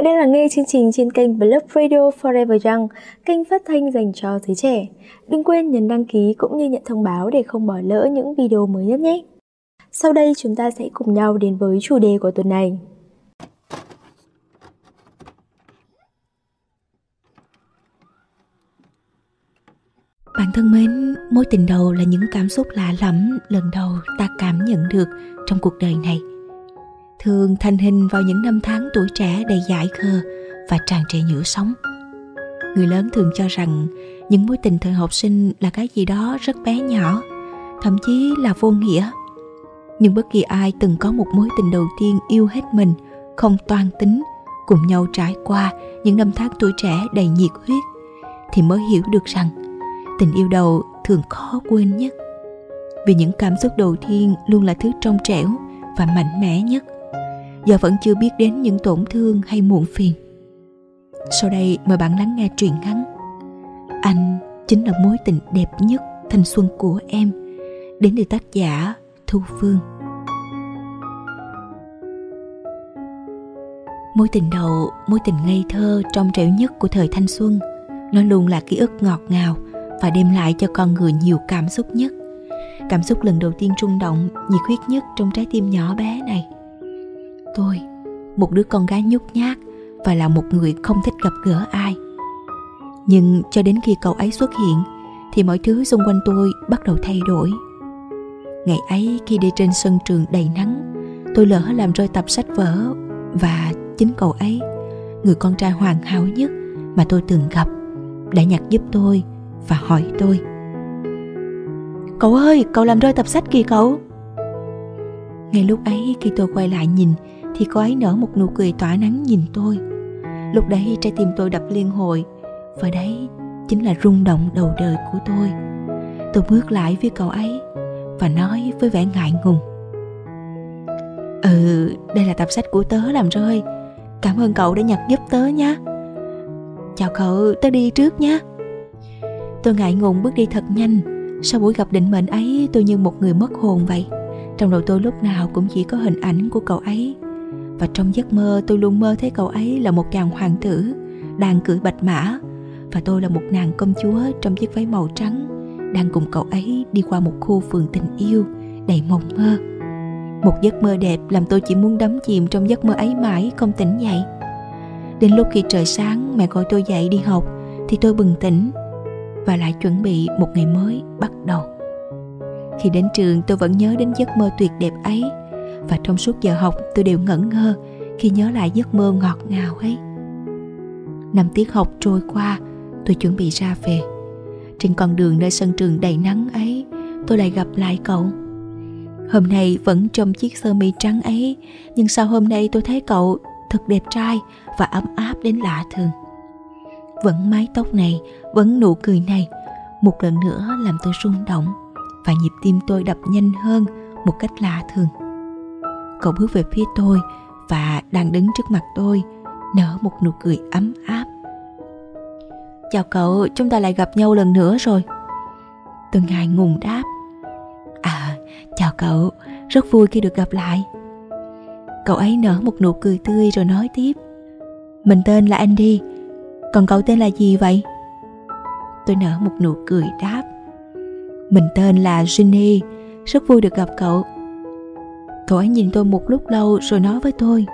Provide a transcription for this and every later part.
bạn đang lắng nghe chương trình trên kênh Blog Radio Forever Young, kênh phát thanh dành cho giới trẻ. Đừng quên nhấn đăng ký cũng như nhận thông báo để không bỏ lỡ những video mới nhất nhé. Sau đây chúng ta sẽ cùng nhau đến với chủ đề của tuần này. Bạn thân mến, mối tình đầu là những cảm xúc lạ lẫm lần đầu ta cảm nhận được trong cuộc đời này. Thường thành hình vào những năm tháng tuổi trẻ đầy dại khờ và tràn trề nhựa sống. Người lớn thường cho rằng những mối tình thời học sinh là cái gì đó rất bé nhỏ, thậm chí là vô nghĩa. Nhưng bất kỳ ai từng có một mối tình đầu tiên yêu hết mình, không toan tính, cùng nhau trải qua những năm tháng tuổi trẻ đầy nhiệt huyết, thì mới hiểu được rằng tình yêu đầu thường khó quên nhất vì những cảm xúc đầu tiên luôn là thứ trong trẻo và mạnh mẽ nhất giờ vẫn chưa biết đến những tổn thương hay muộn phiền. Sau đây mời bạn lắng nghe truyện ngắn anh chính là mối tình đẹp nhất thanh xuân của em, đến từ tác giả thu phương. Mối tình đầu, mối tình ngây thơ trong trẻo nhất của thời thanh xuân, nó luôn là ký ức ngọt ngào và đem lại cho con người nhiều cảm xúc nhất. Cảm xúc lần đầu tiên rung động, nhiệt huyết nhất trong trái tim nhỏ bé này tôi một đứa con gái nhút nhát và là một người không thích gặp gỡ ai. Nhưng cho đến khi cậu ấy xuất hiện thì mọi thứ xung quanh tôi bắt đầu thay đổi. Ngày ấy khi đi trên sân trường đầy nắng tôi lỡ làm rơi tập sách vở và chính cậu ấy người con trai hoàn hảo nhất mà tôi từng gặp đã nhặt giúp tôi và hỏi tôi. Cậu ơi, cậu làm rơi tập sách kìa cậu. Ngay lúc ấy khi tôi quay lại nhìn thì cô ấy nở một nụ cười tỏa nắng nhìn tôi. Lúc đấy trái tim tôi đập liên hồi Và đấy chính là rung động đầu đời của tôi. Tôi bước lại với cậu ấy Và nói với vẻ ngại ngùng. Ừ, đây là tập sách của tớ làm rơi Cảm ơn cậu đã nhặt giúp tớ nhé Chào cậu, tớ đi trước nhé Tôi ngại ngùng bước đi thật nhanh. Sau buổi gặp định mệnh ấy tôi như một người mất hồn vậy. Trong đầu tôi lúc nào cũng chỉ có hình ảnh của cậu ấy. Và trong giấc mơ tôi luôn mơ thấy cậu ấy là một chàng hoàng tử, Đang cưỡi bạch mã. Và tôi là một nàng công chúa trong chiếc váy màu trắng, Đang cùng cậu ấy đi qua một khu vườn tình yêu đầy mộng mơ. Một giấc mơ đẹp làm tôi chỉ muốn đắm chìm trong giấc mơ ấy mãi, không tỉnh dậy. Đến lúc khi trời sáng, mẹ gọi tôi dậy đi học, Thì tôi bừng tỉnh và lại chuẩn bị một ngày mới bắt đầu. Khi đến trường, tôi vẫn nhớ đến giấc mơ tuyệt đẹp ấy và trong suốt giờ học, tôi đều ngẩn ngơ khi nhớ lại giấc mơ ngọt ngào ấy. Năm tiết học trôi qua, tôi chuẩn bị ra về. Trên con đường nơi sân trường đầy nắng ấy, tôi lại gặp lại cậu. Hôm nay vẫn trong chiếc sơ mi trắng ấy, nhưng sao hôm nay tôi thấy cậu thật đẹp trai và ấm áp đến lạ thường. Vẫn mái tóc này, vẫn nụ cười này, một lần nữa làm tôi rung động và nhịp tim tôi đập nhanh hơn một cách lạ thường cậu bước về phía tôi và đang đứng trước mặt tôi, nở một nụ cười ấm áp. Chào cậu, chúng ta lại gặp nhau lần nữa rồi. Tôi ngại ngùng đáp. À chào cậu, rất vui khi được gặp lại. Cậu ấy nở một nụ cười tươi rồi nói tiếp. Mình tên là andy, còn cậu tên là gì vậy? Tôi nở một nụ cười đáp. Mình tên là Ginny, rất vui được gặp cậu thoái nhìn tôi một lúc lâu rồi nói với tôi.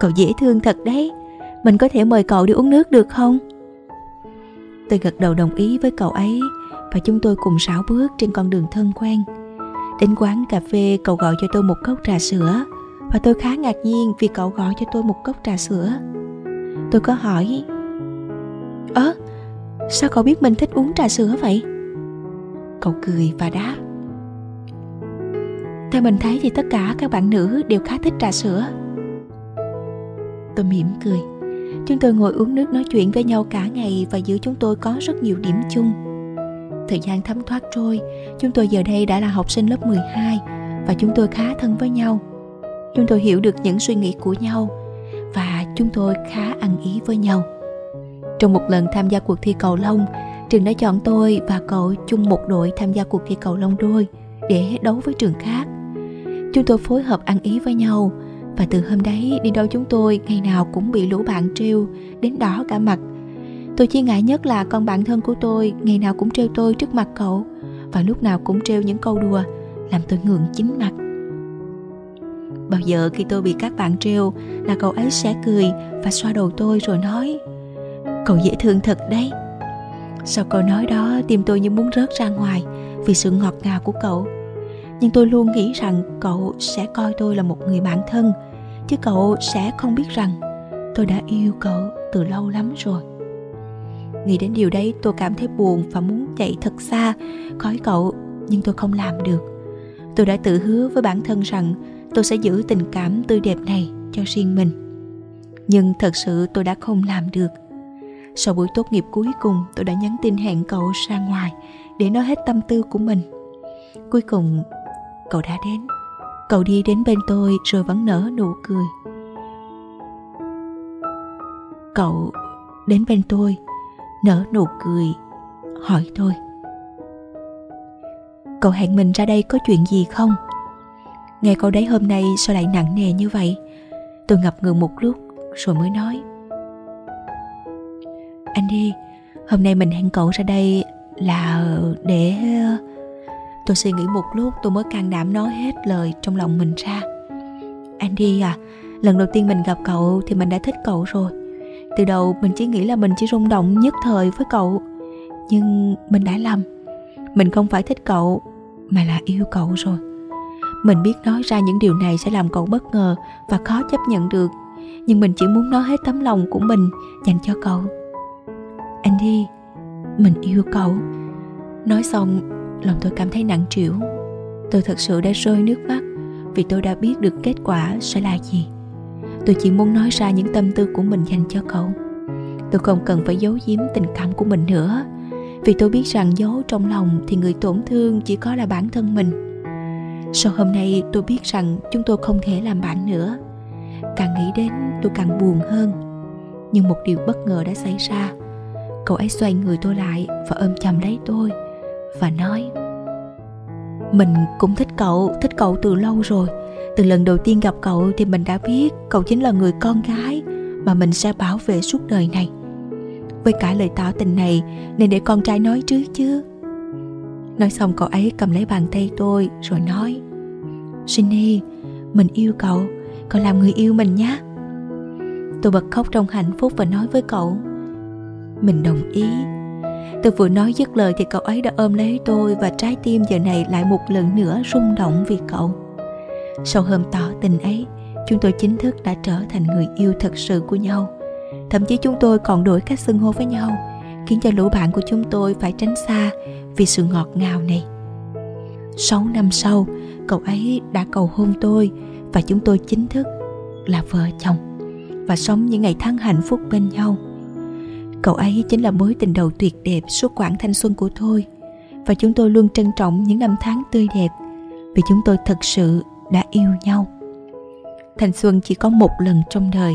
Cậu dễ thương thật đấy mình có thể mời cậu đi uống nước được không? Tôi gật đầu đồng ý với cậu ấy và chúng tôi cùng sáo bước trên con đường thân quen. Đến quán cà phê cậu gọi cho tôi một cốc trà sữa và tôi khá ngạc nhiên vì cậu gọi cho tôi một cốc trà sữa. Tôi có hỏi ớ à, sao cậu biết mình thích uống trà sữa vậy? Cậu cười và đáp theo mình thấy thì tất cả các bạn nữ đều khá thích trà sữa. Tôi mỉm cười. Chúng tôi ngồi uống nước nói chuyện với nhau cả ngày và giữa chúng tôi có rất nhiều điểm chung. Thời gian thấm thoát trôi chúng tôi giờ đây đã là học sinh lớp 12 và chúng tôi khá thân với nhau. Chúng tôi hiểu được những suy nghĩ của nhau và chúng tôi khá ăn ý với nhau. Trong một lần tham gia cuộc thi cầu lông, trường đã chọn tôi và cậu chung một đội tham gia cuộc thi cầu lông đôi để đấu với trường khác. Chúng tôi phối hợp ăn ý với nhau. Và từ hôm đấy, đi đâu chúng tôi ngày nào cũng bị lũ bạn trêu, đến đỏ cả mặt. Tôi chỉ ngại nhất là con bạn thân của tôi ngày nào cũng trêu tôi trước mặt cậu, và lúc nào cũng trêu những câu đùa, làm tôi ngượng chính mặt. Bao giờ khi tôi bị các bạn trêu là cậu ấy sẽ cười và xoa đầu tôi rồi nói, cậu dễ thương thật đấy. Sau câu nói đó, tim tôi như muốn rớt ra ngoài vì sự ngọt ngào của cậu nhưng tôi luôn nghĩ rằng cậu sẽ coi tôi là một người bạn thân, chứ cậu sẽ không biết rằng tôi đã yêu cậu từ lâu lắm rồi. Nghĩ đến điều đấy, tôi cảm thấy buồn và muốn chạy thật xa khỏi cậu, nhưng tôi không làm được. Tôi đã tự hứa với bản thân rằng tôi sẽ giữ tình cảm tươi đẹp này cho riêng mình. Nhưng thật sự tôi đã không làm được. Sau buổi tốt nghiệp cuối cùng, tôi đã nhắn tin hẹn cậu ra ngoài để nói hết tâm tư của mình. Cuối cùng cậu đã đến. Cậu đi đến bên tôi rồi vẫn nở nụ cười. Cậu đến bên tôi, nở nụ cười, hỏi tôi. Cậu hẹn mình ra đây có chuyện gì không? Nghe câu đấy hôm nay sao lại nặng nề như vậy? Tôi ngập ngừng một lúc rồi mới nói. Anh đi, hôm nay mình hẹn cậu ra đây là để tôi suy nghĩ một lúc tôi mới can đảm nói hết lời trong lòng mình ra. Andy à lần đầu tiên mình gặp cậu thì mình đã thích cậu rồi. Từ đầu mình chỉ nghĩ là mình chỉ rung động nhất thời với cậu. Nhưng mình đã lầm. Mình không phải thích cậu mà là yêu cậu rồi. Mình biết nói ra những điều này sẽ làm cậu bất ngờ và khó chấp nhận được. Nhưng mình chỉ muốn nói hết tấm lòng của mình dành cho cậu. Andy, mình yêu cậu. Nói xong lòng tôi cảm thấy nặng trĩu. Tôi thật sự đã rơi nước mắt vì tôi đã biết được kết quả sẽ là gì. Tôi chỉ muốn nói ra những tâm tư của mình dành cho cậu. Tôi không cần phải giấu giếm tình cảm của mình nữa. Vì tôi biết rằng giấu trong lòng thì người tổn thương chỉ có là bản thân mình. Sau hôm nay, tôi biết rằng chúng tôi không thể làm bạn nữa. Càng nghĩ đến, tôi càng buồn hơn. Nhưng một điều bất ngờ đã xảy ra. Cậu ấy xoay người tôi lại và ôm chầm lấy tôi và nói, mình cũng thích cậu thích cậu từ lâu rồi. Từ lần đầu tiên gặp cậu thì mình đã biết cậu chính là người con gái mà mình sẽ bảo vệ suốt đời này. Với cả lời tỏ tình này, nên để con trai nói trước chứ. Nói xong cậu ấy cầm lấy bàn tay tôi rồi nói Shinny mình yêu cậu cậu làm người yêu mình nhé. Tôi bật khóc trong hạnh phúc và nói với cậu, mình đồng ý tôi vừa nói dứt lời thì cậu ấy đã ôm lấy tôi và trái tim giờ này lại một lần nữa rung động vì cậu. Sau hôm tỏ tình ấy, chúng tôi chính thức đã trở thành người yêu thật sự của nhau. Thậm chí chúng tôi còn đổi cách xưng hô với nhau, khiến cho lũ bạn của chúng tôi phải tránh xa vì sự ngọt ngào này. Sáu năm sau, cậu ấy đã cầu hôn tôi và chúng tôi chính thức là vợ chồng. Và sống những ngày tháng hạnh phúc bên nhau cậu ấy chính là mối tình đầu tuyệt đẹp suốt quãng thanh xuân của tôi. Và chúng tôi luôn trân trọng những năm tháng tươi đẹp, vì chúng tôi thật sự đã yêu nhau. Thanh xuân chỉ có một lần trong đời,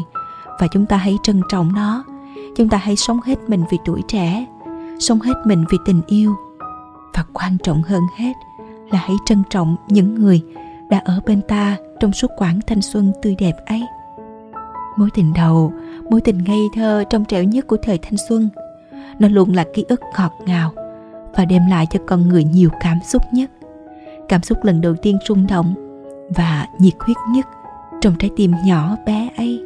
và chúng ta hãy trân trọng nó. Chúng ta hãy sống hết mình vì tuổi trẻ, sống hết mình vì tình yêu. Và quan trọng hơn hết là hãy trân trọng những người đã ở bên ta trong suốt quãng thanh xuân tươi đẹp ấy. Mối tình đầu mối tình ngây thơ trong trẻo nhất của thời thanh xuân. Nó luôn là ký ức ngọt ngào và đem lại cho con người nhiều cảm xúc nhất. Cảm xúc lần đầu tiên rung động và nhiệt huyết nhất trong trái tim nhỏ bé ấy.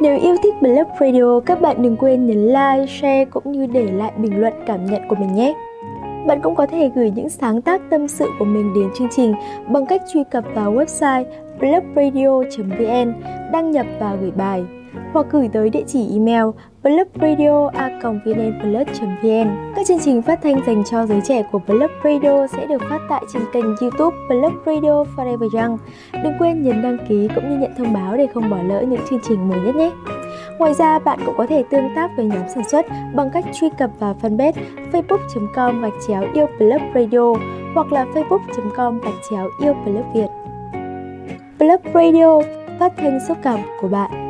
Nếu yêu thích Blog Radio, các bạn đừng quên nhấn like, share cũng như để lại bình luận cảm nhận của mình nhé. Bạn cũng có thể gửi những sáng tác tâm sự của mình đến chương trình bằng cách truy cập vào website blogradio.vn, đăng nhập và gửi bài hoặc gửi tới địa chỉ email blubradio.vnplus.vn. Các chương trình phát thanh dành cho giới trẻ của Blub Radio sẽ được phát tại trên kênh youtube Blub Radio Forever Young. Đừng quên nhấn đăng ký cũng như nhận thông báo để không bỏ lỡ những chương trình mới nhất nhé. Ngoài ra, bạn cũng có thể tương tác với nhóm sản xuất bằng cách truy cập vào fanpage facebook.com gạch chéo yêu blog Radio hoặc là facebook.com gạch chéo yêu blog Việt. Blog Radio phát thanh xúc cảm của bạn.